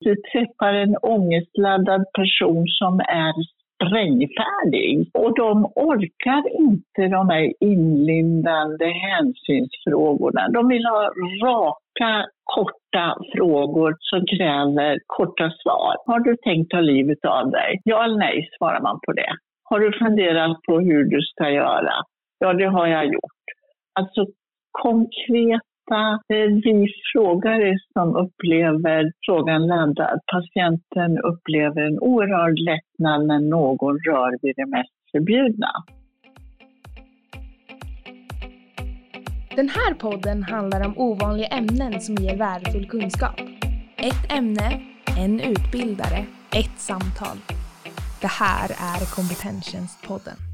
Du träffar en ångestladdad person som är sprängfärdig och de orkar inte de här inlindande hänsynsfrågorna. De vill ha raka, korta frågor som kräver korta svar. Har du tänkt ta livet av dig? Ja eller nej, svarar man på det. Har du funderat på hur du ska göra? Ja, det har jag gjort. Alltså konkret ofta eh, vi frågare som upplever frågan laddad. Patienten upplever en oerhörd lättnad när någon rör vid det mest förbjudna. Den här podden handlar om ovanliga ämnen som ger värdefull kunskap. Ett ämne, en utbildare, ett samtal. Det här är Kompetenstjänstpodden.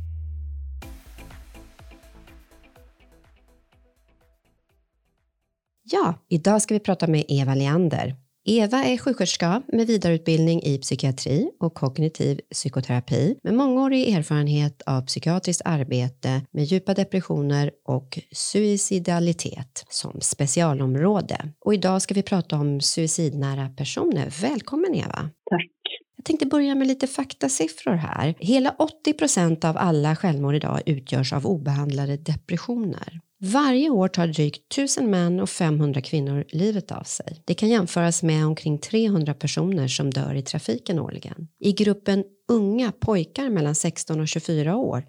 Ja, idag ska vi prata med Eva Leander. Eva är sjuksköterska med vidareutbildning i psykiatri och kognitiv psykoterapi med mångårig erfarenhet av psykiatriskt arbete med djupa depressioner och suicidalitet som specialområde. Och idag ska vi prata om suicidnära personer. Välkommen Eva! Tack! Jag tänkte börja med lite faktasiffror här. Hela 80 procent av alla självmord idag utgörs av obehandlade depressioner. Varje år tar drygt 1000 män och 500 kvinnor livet av sig. Det kan jämföras med omkring 300 personer som dör i trafiken årligen. I gruppen unga pojkar mellan 16 och 24 år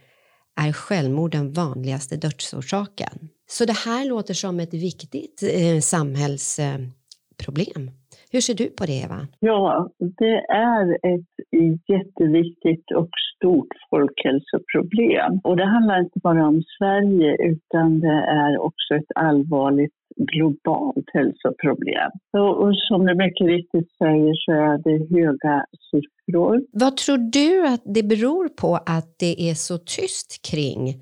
är självmord den vanligaste dödsorsaken. Så det här låter som ett viktigt eh, samhällsproblem. Hur ser du på det, Eva? Ja, det är ett jätteviktigt och stort folkhälsoproblem. Och det handlar inte bara om Sverige utan det är också ett allvarligt globalt hälsoproblem. Och, som du mycket riktigt säger så är det höga siffror. Vad tror du att det beror på att det är så tyst kring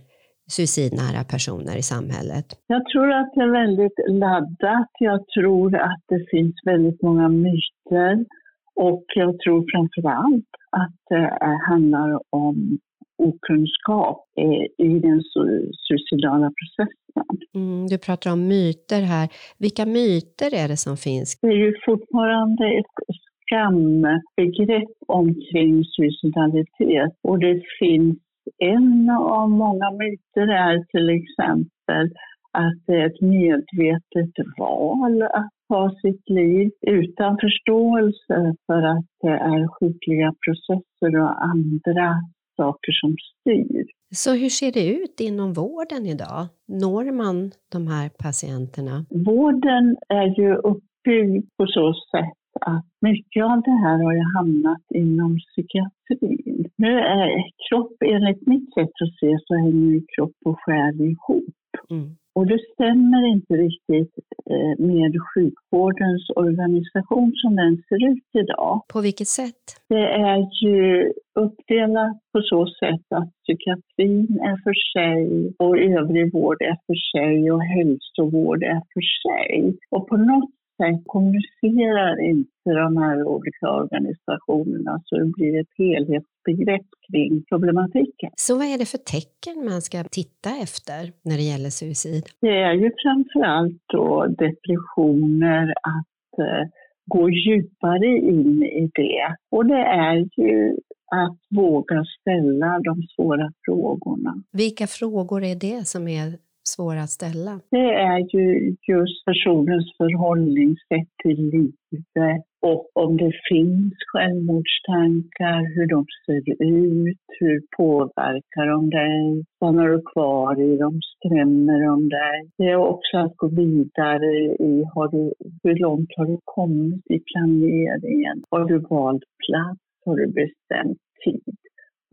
suicidnära personer i samhället? Jag tror att det är väldigt laddat. Jag tror att det finns väldigt många myter och jag tror framför allt att det handlar om okunskap i den suicidala processen. Mm, du pratar om myter här. Vilka myter är det som finns? Det är ju fortfarande ett skambegrepp omkring suicidalitet och det finns en av många myter är till exempel att det är ett medvetet val att ta sitt liv utan förståelse för att det är sjukliga processer och andra saker som styr. Så hur ser det ut inom vården idag? Når man de här patienterna? Vården är ju uppbyggd på så sätt att mycket av det här har ju hamnat inom psykiatrin. Nu är kropp, enligt mitt sätt att se, så hänger kropp och själ ihop. Mm. Och det stämmer inte riktigt eh, med sjukvårdens organisation som den ser ut idag. På vilket sätt? Det är ju uppdelat på så sätt att psykiatrin är för sig och övrig vård är för sig och hälsovård är för sig. Och på något Sen kommunicerar inte de här olika organisationerna så det blir ett helhetsbegrepp kring problematiken. Så vad är det för tecken man ska titta efter när det gäller suicid? Det är ju framför allt då depressioner, att eh, gå djupare in i det. Och det är ju att våga ställa de svåra frågorna. Vilka frågor är det som är svåra att ställa? Det är ju just personens förhållningssätt till livet och om det finns självmordstankar, hur de ser ut, hur påverkar de dig? Stannar du kvar i dem? Skrämmer de dig? Det är också att gå vidare i har du, hur långt har du kommit i planeringen? Har du valt plats? Har du bestämt tid?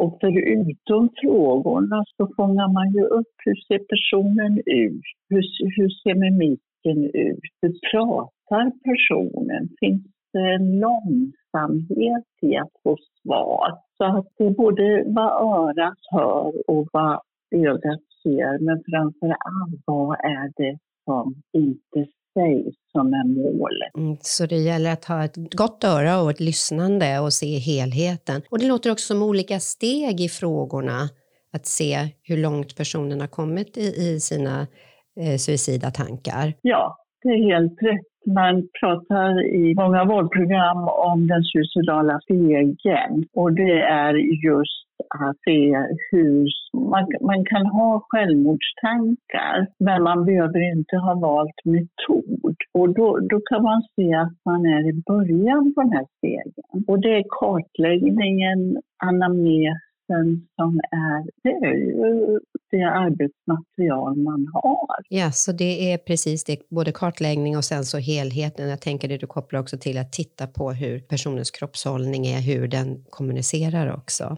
Och förutom frågorna så fångar man ju upp hur ser personen ut? Hur, hur ser mimiken ut? Hur pratar personen? Finns det en långsamhet i att få svar? Så att det är både vad örat hör och vad ögat ser, men framför allt vad är det som inte sig som är målet. Mm, så det gäller att ha ett gott öra och ett lyssnande och se helheten. Och det låter också som olika steg i frågorna, att se hur långt personen har kommit i, i sina eh, suicida tankar. Ja, det är helt rätt man pratar i många vårdprogram om den suicidala stegen och det är just att se hur man, man kan ha självmordstankar men man behöver inte ha valt metod. Och då, då kan man se att man är i början på den här stegen. Och det är kartläggningen, anamnes som är, det är ju det arbetsmaterial man har. Ja, så det är precis det, både kartläggning och sen så helheten. Jag tänker det du kopplar också till att titta på hur personens kroppshållning är, hur den kommunicerar också.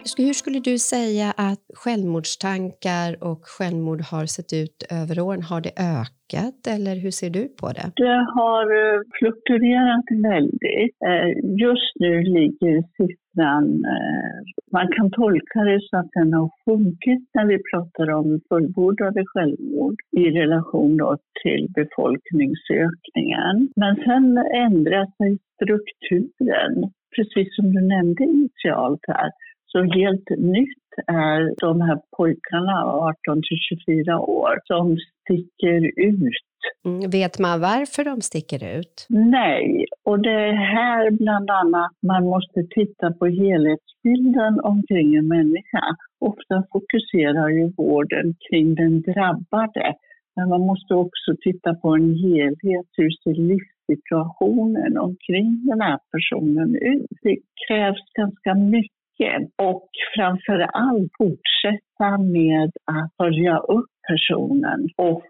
Hur skulle du säga att självmordstankar och självmord har sett ut över åren? Har det ökat eller hur ser du på det? Det har eh, fluktuerat väldigt. Eh, just nu ligger siffran, eh, man kan tolka det så att den har sjunkit när vi pratar om fullbordade självmord i relation då till befolkningsökningen. Men sen ändrar sig strukturen, precis som du nämnde initialt här så helt nytt är de här pojkarna 18 till 24 år som sticker ut. Mm, vet man varför de sticker ut? Nej, och det är här bland annat man måste titta på helhetsbilden omkring en människa. Ofta fokuserar ju vården kring den drabbade, men man måste också titta på en helhet. Hur ser livssituationen omkring den här personen ut? Det krävs ganska mycket mycket och framför allt fortsätta med att följa upp personen och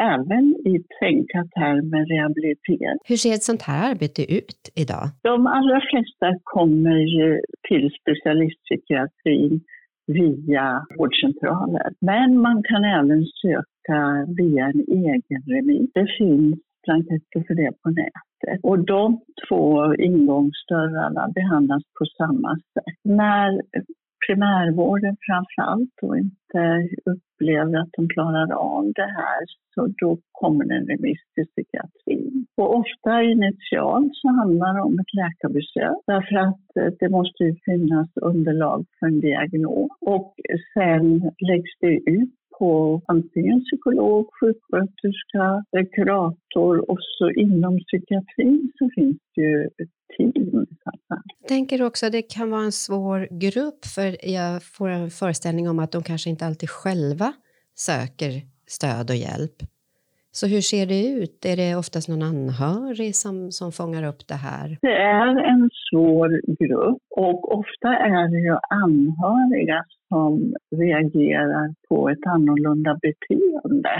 även i tänka termer rehabilitering. Hur ser ett sånt här arbete ut idag? De allra flesta kommer till specialistpsykiatrin via vårdcentraler. Men man kan även söka via en egen remiss. Det finns blanketter för det på nätet. Och de två ingångsdörrarna behandlas på samma sätt. När primärvården framför allt då inte upplever att de klarar av det här så då kommer det en remiss till psykiatrin. Och ofta initialt så handlar det om ett läkarbesök därför att eh, det måste ju finnas underlag för en diagnos. Och sen läggs det ut på antingen psykolog, sjuksköterska, kurator och så inom psykiatrin så finns det ju ett team. Jag tänker också att det kan vara en svår grupp för jag får en föreställning om att de kanske inte alltid själva söker stöd och hjälp. Så hur ser det ut? Är det oftast någon anhörig som, som fångar upp det här? Det är en svår grupp och ofta är det ju anhöriga som reagerar på ett annorlunda beteende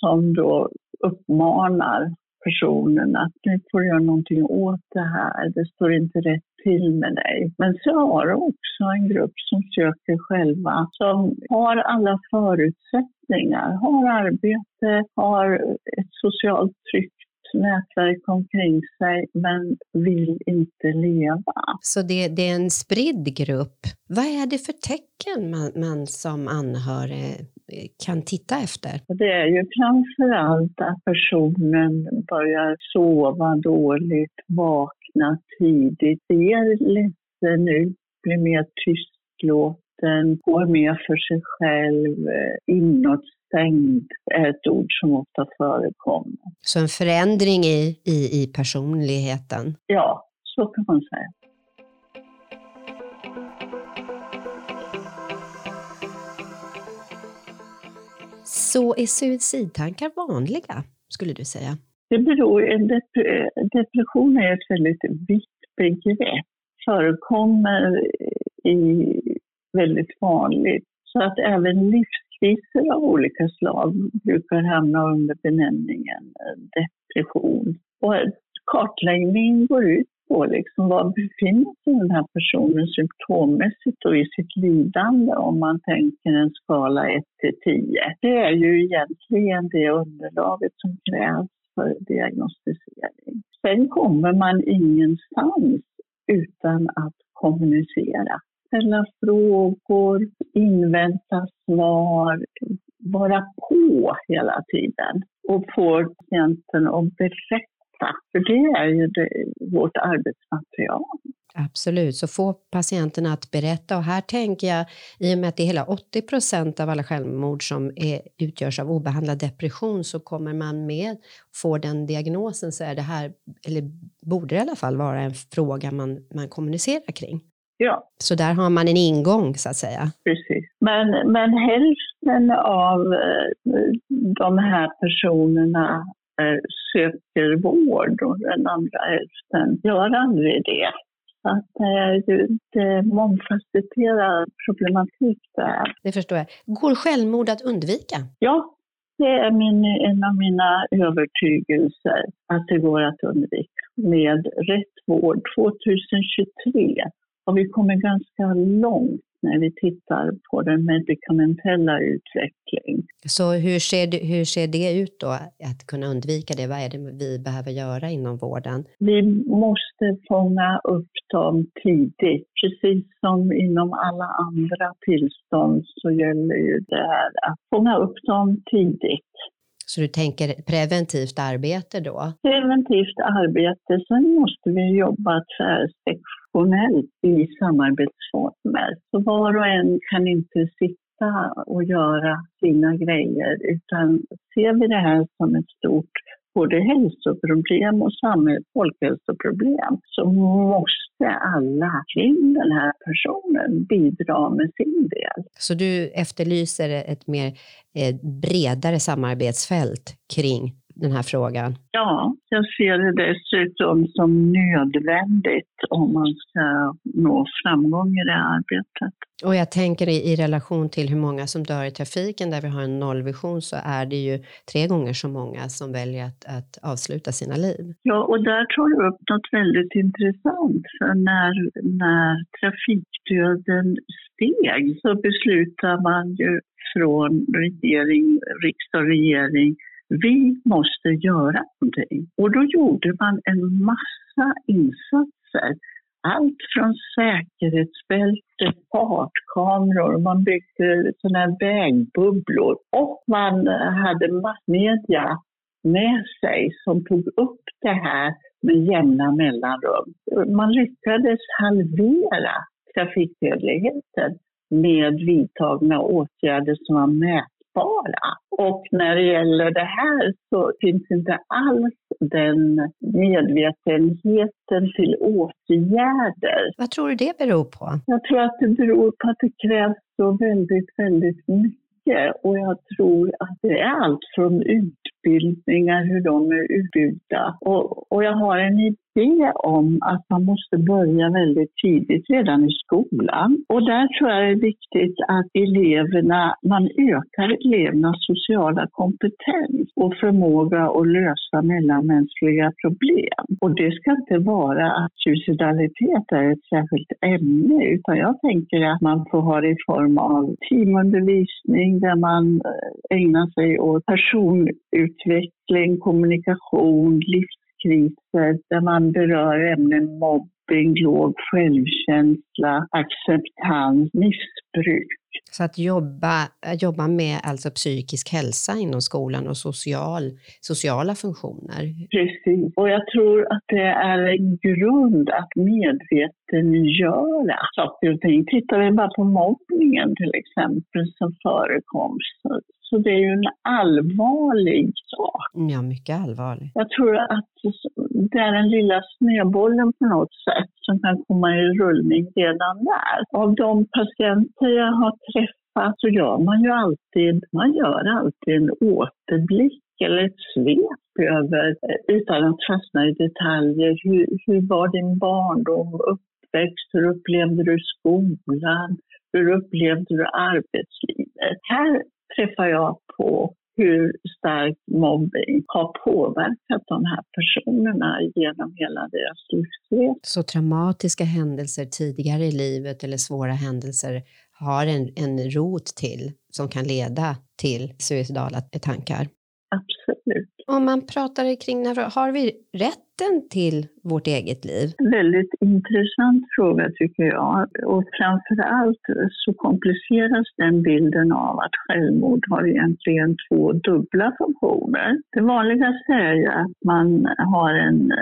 som då uppmanar personen att nu får du göra någonting åt det här, det står inte rätt till med dig. Men så har du också en grupp som söker själva, som har alla förutsättningar, har arbete, har ett socialt tryggt nätverk omkring sig men vill inte leva. Så det, det, är en spridd grupp. Vad är det för tecken man, man som anhörig kan titta efter? Det är ju framför allt att personen börjar sova dåligt, vakna tidigt, ser ledsen ut, blir mer tystlåten, går mer för sig själv, eh, inåtstängd är ett ord som ofta förekommer. Så en förändring i, i, i personligheten? Ja, så kan man säga. Så är suicidtankar vanliga, skulle du säga? Det beror, eh, depression är ett väldigt vitt begrepp. Förekommer i väldigt vanligt. Så att även livskriser av olika slag brukar hamna under benämningen eh, depression. Och kartläggningen går ut på liksom var befinner sig den här personen symptommässigt och i sitt lidande om man tänker en skala 1 till 10. Det är ju egentligen det underlaget som krävs för diagnostisering. Sen kommer man ingenstans utan att kommunicera. Ställa frågor, invänta svar, vara på hela tiden och få patienten att berätta för det är ju det, vårt arbetsmaterial. Absolut, så få patienterna att berätta. Och här tänker jag, i och med att det är hela 80 procent av alla självmord som är, utgörs av obehandlad depression, så kommer man med, får den diagnosen, så är det här, eller borde det i alla fall vara en fråga man, man kommunicerar kring. Ja. Så där har man en ingång, så att säga. Precis. Men, men hälften av eh, de här personerna eh, söker vård och den andra hälften gör aldrig det. Att det är mångfacetterad problematik där. Det förstår jag. Går självmord att undvika? Ja, det är min, en av mina övertygelser att det går att undvika med rätt vård. 2023 har vi kommit ganska långt när vi tittar på den medikamentella utvecklingen. Så hur ser, det, hur ser det ut då, att kunna undvika det? Vad är det vi behöver göra inom vården? Vi måste fånga upp dem tidigt. Precis som inom alla andra tillstånd så gäller ju det här att fånga upp dem tidigt. Så du tänker preventivt arbete då? Preventivt arbete. Sen måste vi jobba tvärsektionellt i samarbetsformer. Så var och en kan inte sitta och göra sina grejer utan ser vi det här som ett stort både hälsoproblem och folkhälsoproblem så måste alla kring den här personen bidra med sin del. Så du efterlyser ett mer eh, bredare samarbetsfält kring den här frågan? Ja, jag ser det dessutom som nödvändigt om man ska nå framgång i det arbetet. Och jag tänker i, i relation till hur många som dör i trafiken där vi har en nollvision så är det ju tre gånger så många som väljer att, att avsluta sina liv. Ja, och där tar du upp något väldigt intressant. För när, när trafikdöden steg så beslutar man ju från regering, riksdag och regering vi måste göra någonting. Och då gjorde man en massa insatser. Allt från säkerhetsbälte, fartkameror, man byggde sådana här vägbubblor och man eh, hade massmedia med sig som tog upp det här med jämna mellanrum. Man lyckades halvera trafikdödligheten med vidtagna åtgärder som var mätbara bara. Och när det gäller det här så finns inte alls den medvetenheten till åtgärder. Vad tror du det beror på? Jag tror att det beror på att det krävs så väldigt, väldigt mycket och jag tror att det är allt från utbildningar, hur de är utbyggda. Och, och jag har en idé om att man måste börja väldigt tidigt, redan i skolan. Och där tror jag det är viktigt att eleverna, man ökar elevernas sociala kompetens och förmåga att lösa mellanmänskliga problem. Och det ska inte vara att suicidalitet är ett särskilt ämne, utan jag tänker att man får ha det i form av teamundervisning där man ägna sig åt personutveckling, kommunikation, livskriser, där man berör ämnen mobbing, låg självkänsla, acceptans, missbruk. Så att jobba, jobba med alltså psykisk hälsa inom skolan och social, sociala funktioner. Precis, och jag tror att det är en grund att medvetengöra saker och ting. Tittar vi bara på mobbningen till exempel som förekomst så det är ju en allvarlig sak. Ja, mycket allvarlig. Jag tror att det är den lilla snöbollen på något sätt som kan komma i rullning redan där. Av de patienter jag har träffat så gör man ju alltid, man gör alltid en återblick eller ett svep över, eh, utan att fastna i detaljer. Hur, hur var din barndom, uppväxt, hur upplevde du skolan, hur upplevde du arbetslivet? Här träffar jag på hur starkt mobbing har påverkat de här personerna genom hela deras livsresa. Så traumatiska händelser tidigare i livet eller svåra händelser har en, en rot till som kan leda till suicidala tankar? Absolut. Om man pratar kring har vi rätten till vårt eget liv? Väldigt intressant fråga tycker jag. Och framför allt så kompliceras den bilden av att självmord har egentligen två dubbla funktioner. Det vanligaste är ju att man har en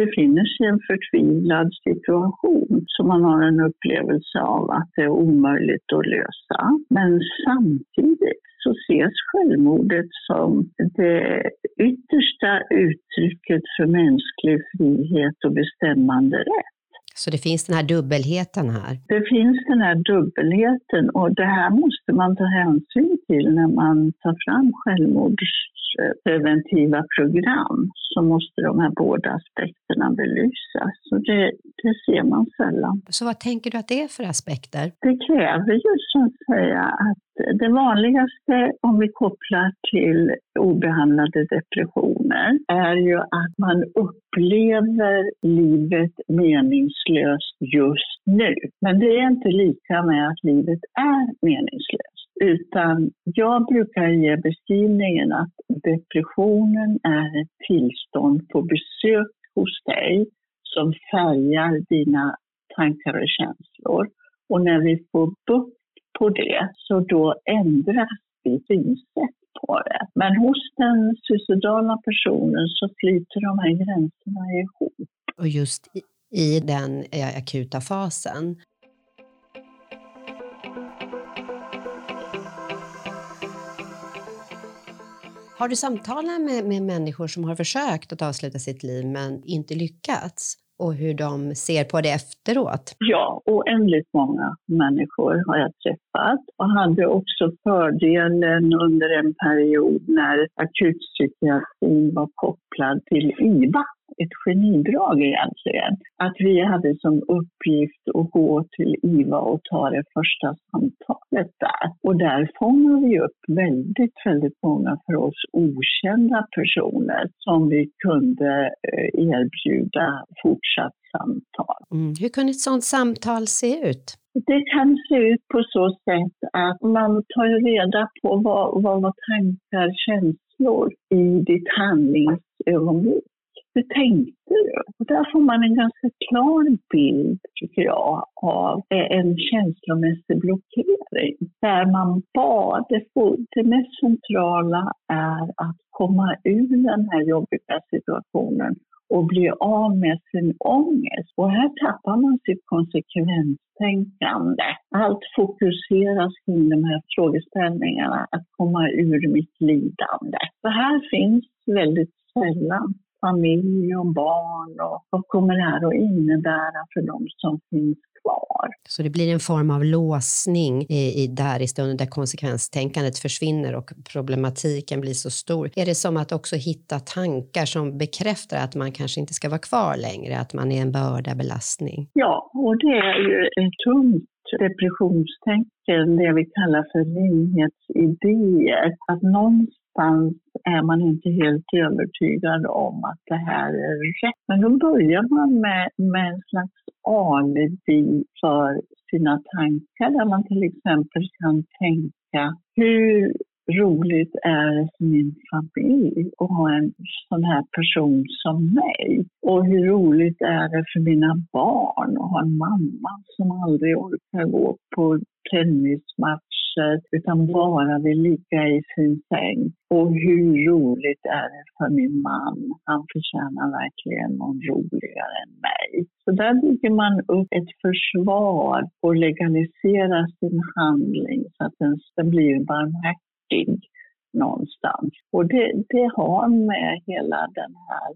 befinner sig i en förtvivlad situation så man har en upplevelse av att det är omöjligt att lösa. Men samtidigt så ses självmordet som det yttersta uttrycket för mänsklig frihet och bestämmande rätt. Så det finns den här dubbelheten här? Det finns den här dubbelheten och det här måste man ta hänsyn till när man tar fram självmordspreventiva program. Så måste de här båda aspekterna belysas. Så det, det ser man sällan. Så vad tänker du att det är för aspekter? Det kräver ju så att säga att det vanligaste om vi kopplar till obehandlade depressioner är ju att man upplever livet meningslöst just nu. Men det är inte lika med att livet är meningslöst. Utan jag brukar ge beskrivningen att depressionen är ett tillstånd på besök hos dig som färgar dina tankar och känslor. Och när vi får bukt på det, så då ändras ditt synsätt på det. Men hos den suicidala personen så flyter de här gränserna ihop. Och just i, i den eh, akuta fasen. Har du samtalat med, med människor som har försökt att avsluta sitt liv men inte lyckats? Och hur de ser på det efteråt? Ja, oändligt många människor har jag träffat och hade också fördelen under en period när akutpsykiatrin var kopplad till IVA ett genidrag egentligen. Att vi hade som uppgift att gå till IVA och ta det första samtalet där. Och där fångade vi upp väldigt, väldigt många för oss okända personer som vi kunde eh, erbjuda fortsatt samtal. Mm. Hur kunde ett sådant samtal se ut? Det kan se ut på så sätt att man tar reda på vad, vad var tankar, känslor i ditt handlingsögonblick hur tänkte du? Och där får man en ganska klar bild, tycker jag, av eh, en känslomässig blockering. Där man bara, det, får, det mest centrala är att komma ur den här jobbiga situationen och bli av med sin ångest. Och här tappar man sitt konsekvenstänkande. Allt fokuseras kring de här frågeställningarna, att komma ur mitt lidande. Så här finns väldigt sällan familj och barn och vad kommer det här att innebära för de som finns kvar. Så det blir en form av låsning i, i där i stunden där konsekvenstänkandet försvinner och problematiken blir så stor. Är det som att också hitta tankar som bekräftar att man kanske inte ska vara kvar längre, att man är en börda, belastning? Ja, och det är ju ett tungt depressionstecken, det vi kallar för ringnhetsidéer. Att någonstans är man inte helt övertygad om att det här är rätt. Men då börjar man med, med en slags alibi för sina tankar där man till exempel kan tänka hur roligt är det för min familj att ha en sån här person som mig? Och hur roligt är det för mina barn att ha en mamma som aldrig orkar gå på tennismatch tennismatcher utan bara vill ligga i sin säng? Och hur roligt är det för min man? Han förtjänar verkligen någon roligare än mig. Så där bygger man upp ett försvar och legaliserar sin handling så att den, den blir barmhärtig någonstans. Och det, det har med hela den här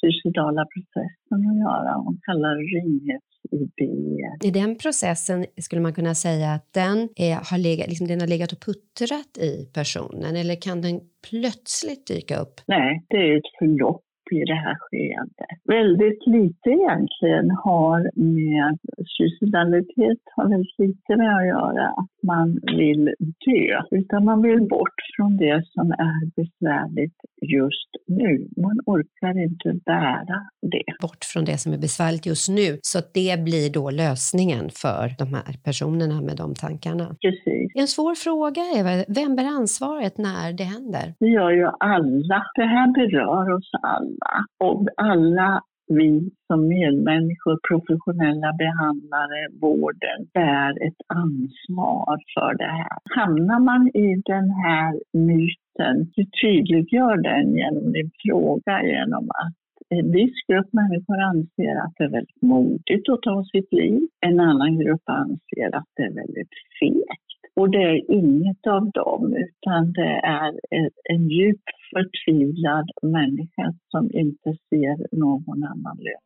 suicidala processen att göra. Man kallar det. I den processen skulle man kunna säga att den, är, har, legat, liksom, den har legat och puttrat i personen eller kan den plötsligt dyka upp? Nej, det är ett förlopp i det här skeendet. Väldigt lite egentligen har med suicidalitet har väldigt lite med att göra att man vill dö, utan man vill bort från det som är besvärligt just nu. Man orkar inte bära det. Bort från det som är besvärligt just nu, så att det blir då lösningen för de här personerna med de tankarna. Precis. En svår fråga, Eva. Vem bär ansvaret när det händer? Det gör ju alla. Det här berör oss alla. Och alla vi som medmänniskor, professionella behandlare, vården, bär ett ansvar för det här. Hamnar man i den här myten, du tydliggör den genom din fråga, genom att en viss grupp människor anser att det är väldigt modigt att ta sitt liv. En annan grupp anser att det är väldigt fegt. Och det är inget av dem, utan det är en djupt förtvivlad människa som inte ser någon annan lösning.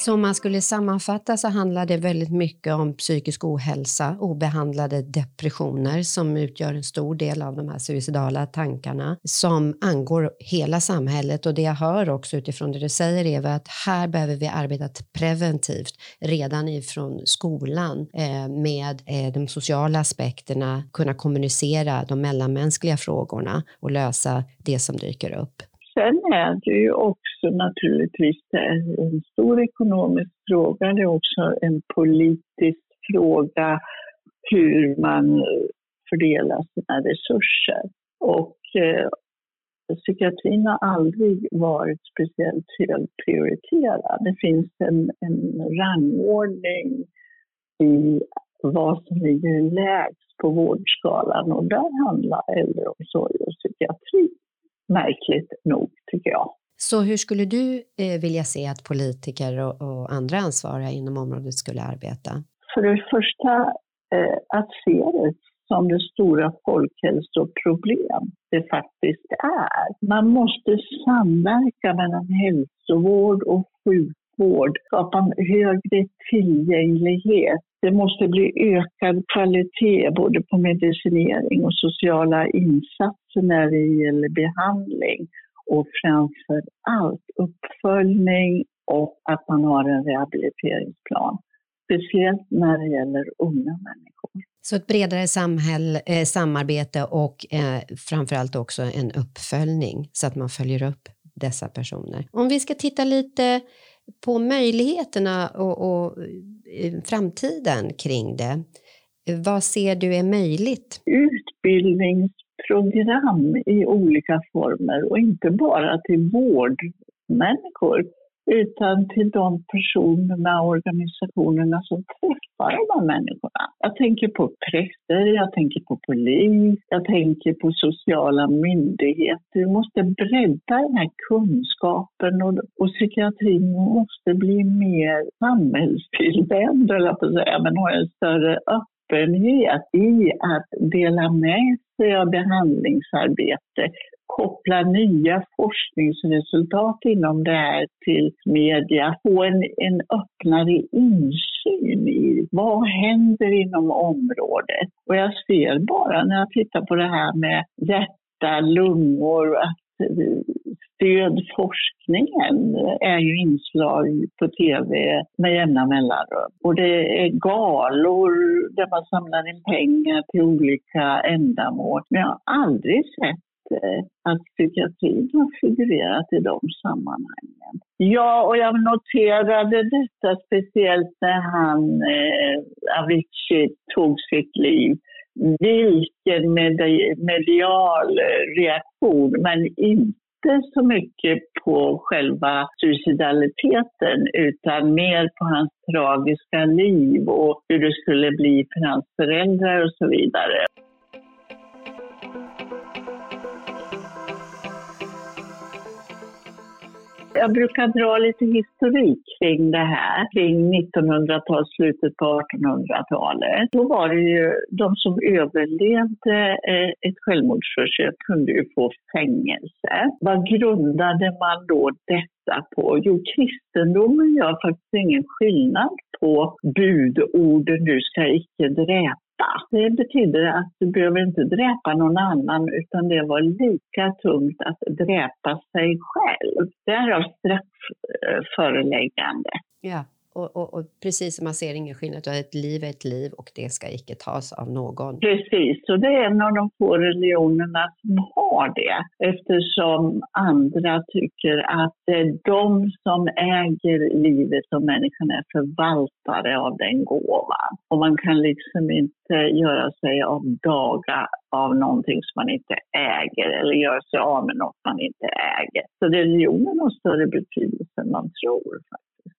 Så om man skulle sammanfatta så handlar det väldigt mycket om psykisk ohälsa, obehandlade depressioner som utgör en stor del av de här suicidala tankarna som angår hela samhället och det jag hör också utifrån det du säger Eva att här behöver vi arbeta preventivt redan ifrån skolan eh, med eh, de sociala aspekterna, kunna kommunicera de mellanmänskliga frågorna och lösa det som dyker upp. Sen är det ju också naturligtvis en stor ekonomisk fråga. Det är också en politisk fråga hur man fördelar sina resurser. Och eh, psykiatrin har aldrig varit speciellt högprioriterad. Det finns en, en rangordning i vad som ligger lägst på vårdskalan och där handlar äldreomsorg och psykiatri märkligt nog, tycker jag. Så hur skulle du eh, vilja se att politiker och, och, andra ansvariga inom området skulle arbeta? För det första, eh, att se det som det stora folkhälsoproblem det faktiskt är. Man måste samverka mellan hälsovård och sjukvård, skapa en högre tillgänglighet det måste bli ökad kvalitet både på medicinering och sociala insatser när det gäller behandling och framför allt uppföljning och att man har en rehabiliteringsplan. Speciellt när det gäller unga människor. Så ett bredare samhälle, eh, samarbete och eh, framförallt också en uppföljning så att man följer upp dessa personer. Om vi ska titta lite på möjligheterna och, och eh, framtiden kring det. Vad ser du är möjligt? Utbildningsprogram i olika former och inte bara till vårdmänniskor utan till de personerna och organisationerna som träffar de här människorna. Jag tänker på präster, jag tänker på polis, jag tänker på sociala myndigheter. Vi måste bredda den här kunskapen och, och psykiatrin måste bli mer samhällstillvänd, eller på att säga, men ha en större öppenhet i att dela med sig av behandlingsarbete koppla nya forskningsresultat inom det här till media, få en, en öppnare insyn i vad händer inom området. Och jag ser bara när jag tittar på det här med hjärta, lungor, att eh, stödforskningen är ju inslag på tv med jämna mellanrum. Och det är galor där man samlar in pengar till olika ändamål. Men jag har aldrig sett Eh, att psykiatrin har figurerat i de sammanhangen. Ja, och jag noterade detta speciellt när han, eh, Avicii, tog sitt liv. Vilken medial reaktion, men inte så mycket på själva suicidaliteten utan mer på hans tragiska liv och hur det skulle bli för hans föräldrar och så vidare. Jag brukar dra lite historik kring det här, kring 1900-talet, slutet på 1800-talet. Då var det ju de som överlevde eh, ett självmordsförsök kunde ju få fängelse. Vad grundade man då detta på? Jo, kristendomen gör faktiskt ingen skillnad på budorden du ska icke dräpa det betyder att du behöver inte dräpa någon annan utan det var lika tungt att dräpa sig själv. Därav straffföreläggande. Yeah. Och, och, och, precis som man ser ingen skillnad, ett liv är ett liv och det ska icke tas av någon. Precis, och det är en av de få religionerna som har det eftersom andra tycker att det är de som äger livet och människan är förvaltare av den gåvan. Och man kan liksom inte göra sig av daga av någonting som man inte äger eller göra sig av med något man inte äger. Så religionen har större betydelse än man tror.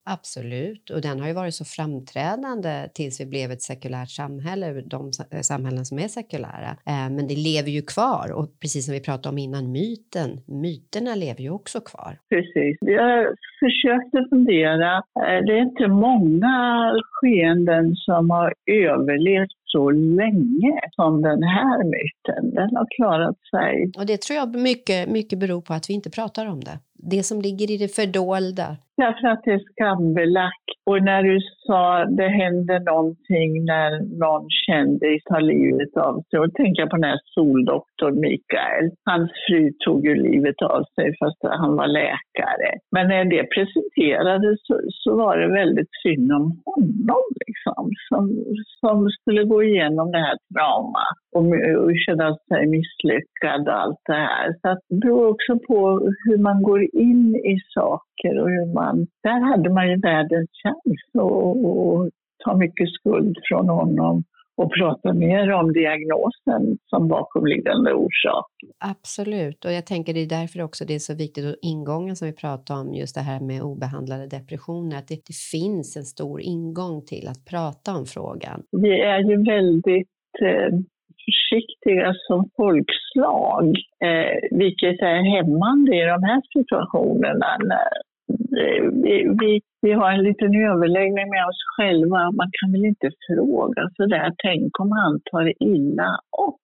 Absolut, och den har ju varit så framträdande tills vi blev ett sekulärt samhälle, de eh, samhällen som är sekulära. Eh, men det lever ju kvar och precis som vi pratade om innan, myten, myterna lever ju också kvar. Precis. Jag försökte fundera, eh, det är inte många skeenden som har överlevt så länge som den här myten. Den har klarat sig. Och det tror jag mycket, mycket beror på att vi inte pratar om det. Det som ligger i det fördolda. Därför att det är skambelagt. Och när du sa det händer någonting när någon kändis tar livet av sig. Då tänker på den här soldoktorn Mikael. Hans fru tog ju livet av sig fast han var läkare. Men när det presenterades så, så var det väldigt synd om honom liksom. Som, som skulle gå igenom det här traumat och, och känna sig misslyckad och allt det här. Så att det beror också på hur man går in i saker och hur man... Där hade man ju världens chans att ta mycket skuld från honom och prata mer om diagnosen som bakomliggande orsak. Absolut, och jag tänker det är därför också det är så viktigt och ingången som vi pratar om just det här med obehandlade depressioner, att det, det finns en stor ingång till att prata om frågan. Vi är ju väldigt eh, försiktiga som folkslag, eh, vilket är hämmande i de här situationerna. När, vi, vi, vi har en liten överläggning med oss själva. Man kan väl inte fråga så där. tänk om han tar illa upp.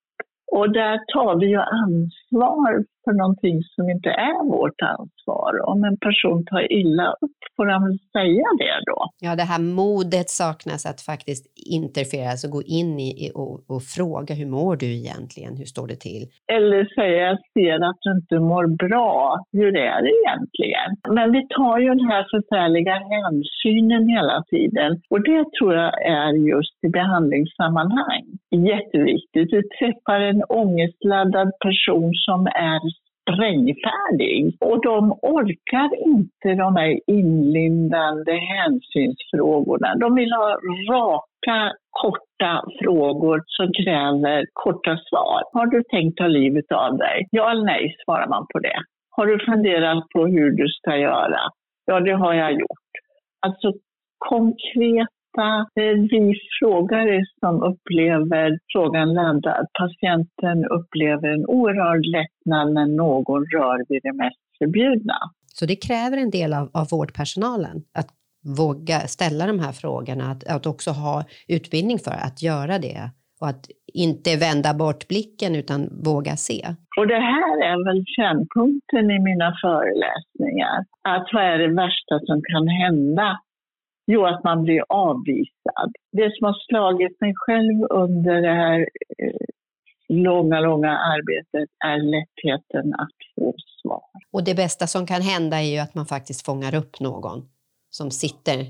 Och där tar vi ju ansvar för någonting som inte är vårt ansvar. Om en person tar illa upp får han väl säga det då. Ja, det här modet saknas att faktiskt interferera, alltså gå in i och, och fråga hur mår du egentligen, hur står det till? Eller säga jag ser att du inte mår bra, hur är det egentligen? Men vi tar ju den här förfärliga hänsynen hela tiden och det tror jag är just i behandlingssammanhang jätteviktigt. Du träffar en ångestladdad person som är sprängfärdig. Och de orkar inte de här inlindande hänsynsfrågorna. De vill ha raka, korta frågor som kräver korta svar. Har du tänkt ta livet av dig? Ja eller nej, svarar man på det. Har du funderat på hur du ska göra? Ja, det har jag gjort. Alltså konkret vi frågare som upplever frågan laddad. Patienten upplever en oerhörd lättnad när någon rör vid det mest förbjudna. Så det kräver en del av, av vårdpersonalen att våga ställa de här frågorna, att, att också ha utbildning för att göra det och att inte vända bort blicken utan våga se. Och det här är väl kärnpunkten i mina föreläsningar. Att vad är det värsta som kan hända? Jo, att man blir avvisad. Det som har slagit mig själv under det här eh, långa, långa arbetet är lättheten att få svar. Och det bästa som kan hända är ju att man faktiskt fångar upp någon som sitter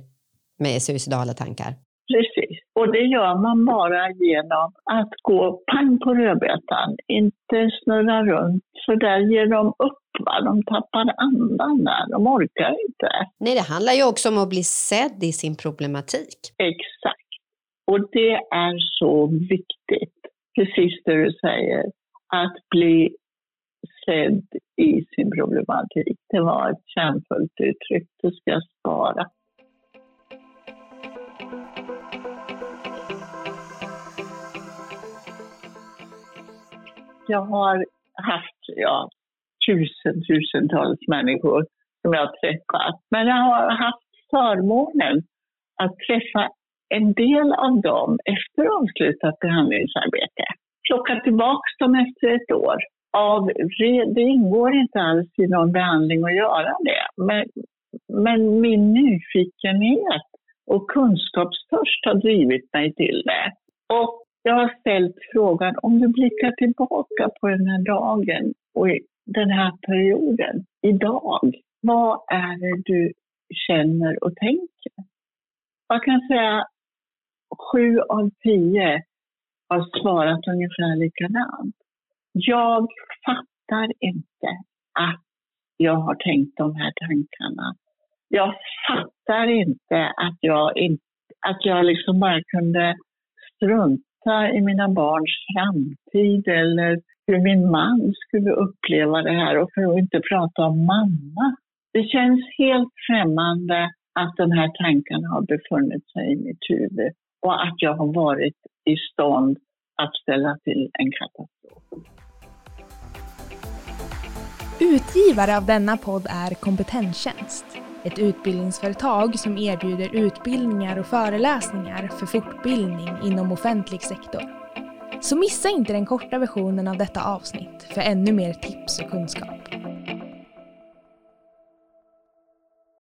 med suicidala tankar. Precis, och det gör man bara genom att gå pang på rödbetan, inte snurra runt, för där ger de upp Va? De tappar andan där, de orkar inte. Nej, det handlar ju också om att bli sedd i sin problematik. Exakt. Och det är så viktigt, precis det du säger, att bli sedd i sin problematik. Det var ett kärnfullt uttryck, det ska jag spara. Jag har haft, ja, tusen, tusentals människor som jag har träffat. Men jag har haft förmånen att träffa en del av dem efter avslutat behandlingsarbete. Plocka tillbaka dem efter ett år. Av, det ingår inte alls i någon behandling att göra det. Men, men min nyfikenhet och kunskapstörst har drivit mig till det. Och jag har ställt frågan, om du blickar tillbaka på den här dagen och den här perioden, idag, vad är det du känner och tänker? Jag kan säga sju av tio har svarat ungefär likadant. Jag fattar inte att jag har tänkt de här tankarna. Jag fattar inte att jag, in, att jag liksom bara kunde strunta i mina barns framtid eller hur min man skulle uppleva det här och för att inte prata om mamma. Det känns helt främmande att den här tanken har befunnit sig i mitt huvud och att jag har varit i stånd att ställa till en katastrof. Utgivare av denna podd är Kompetenstjänst. Ett utbildningsföretag som erbjuder utbildningar och föreläsningar för fortbildning inom offentlig sektor. Så missa inte den korta versionen av detta avsnitt för ännu mer tips och kunskap.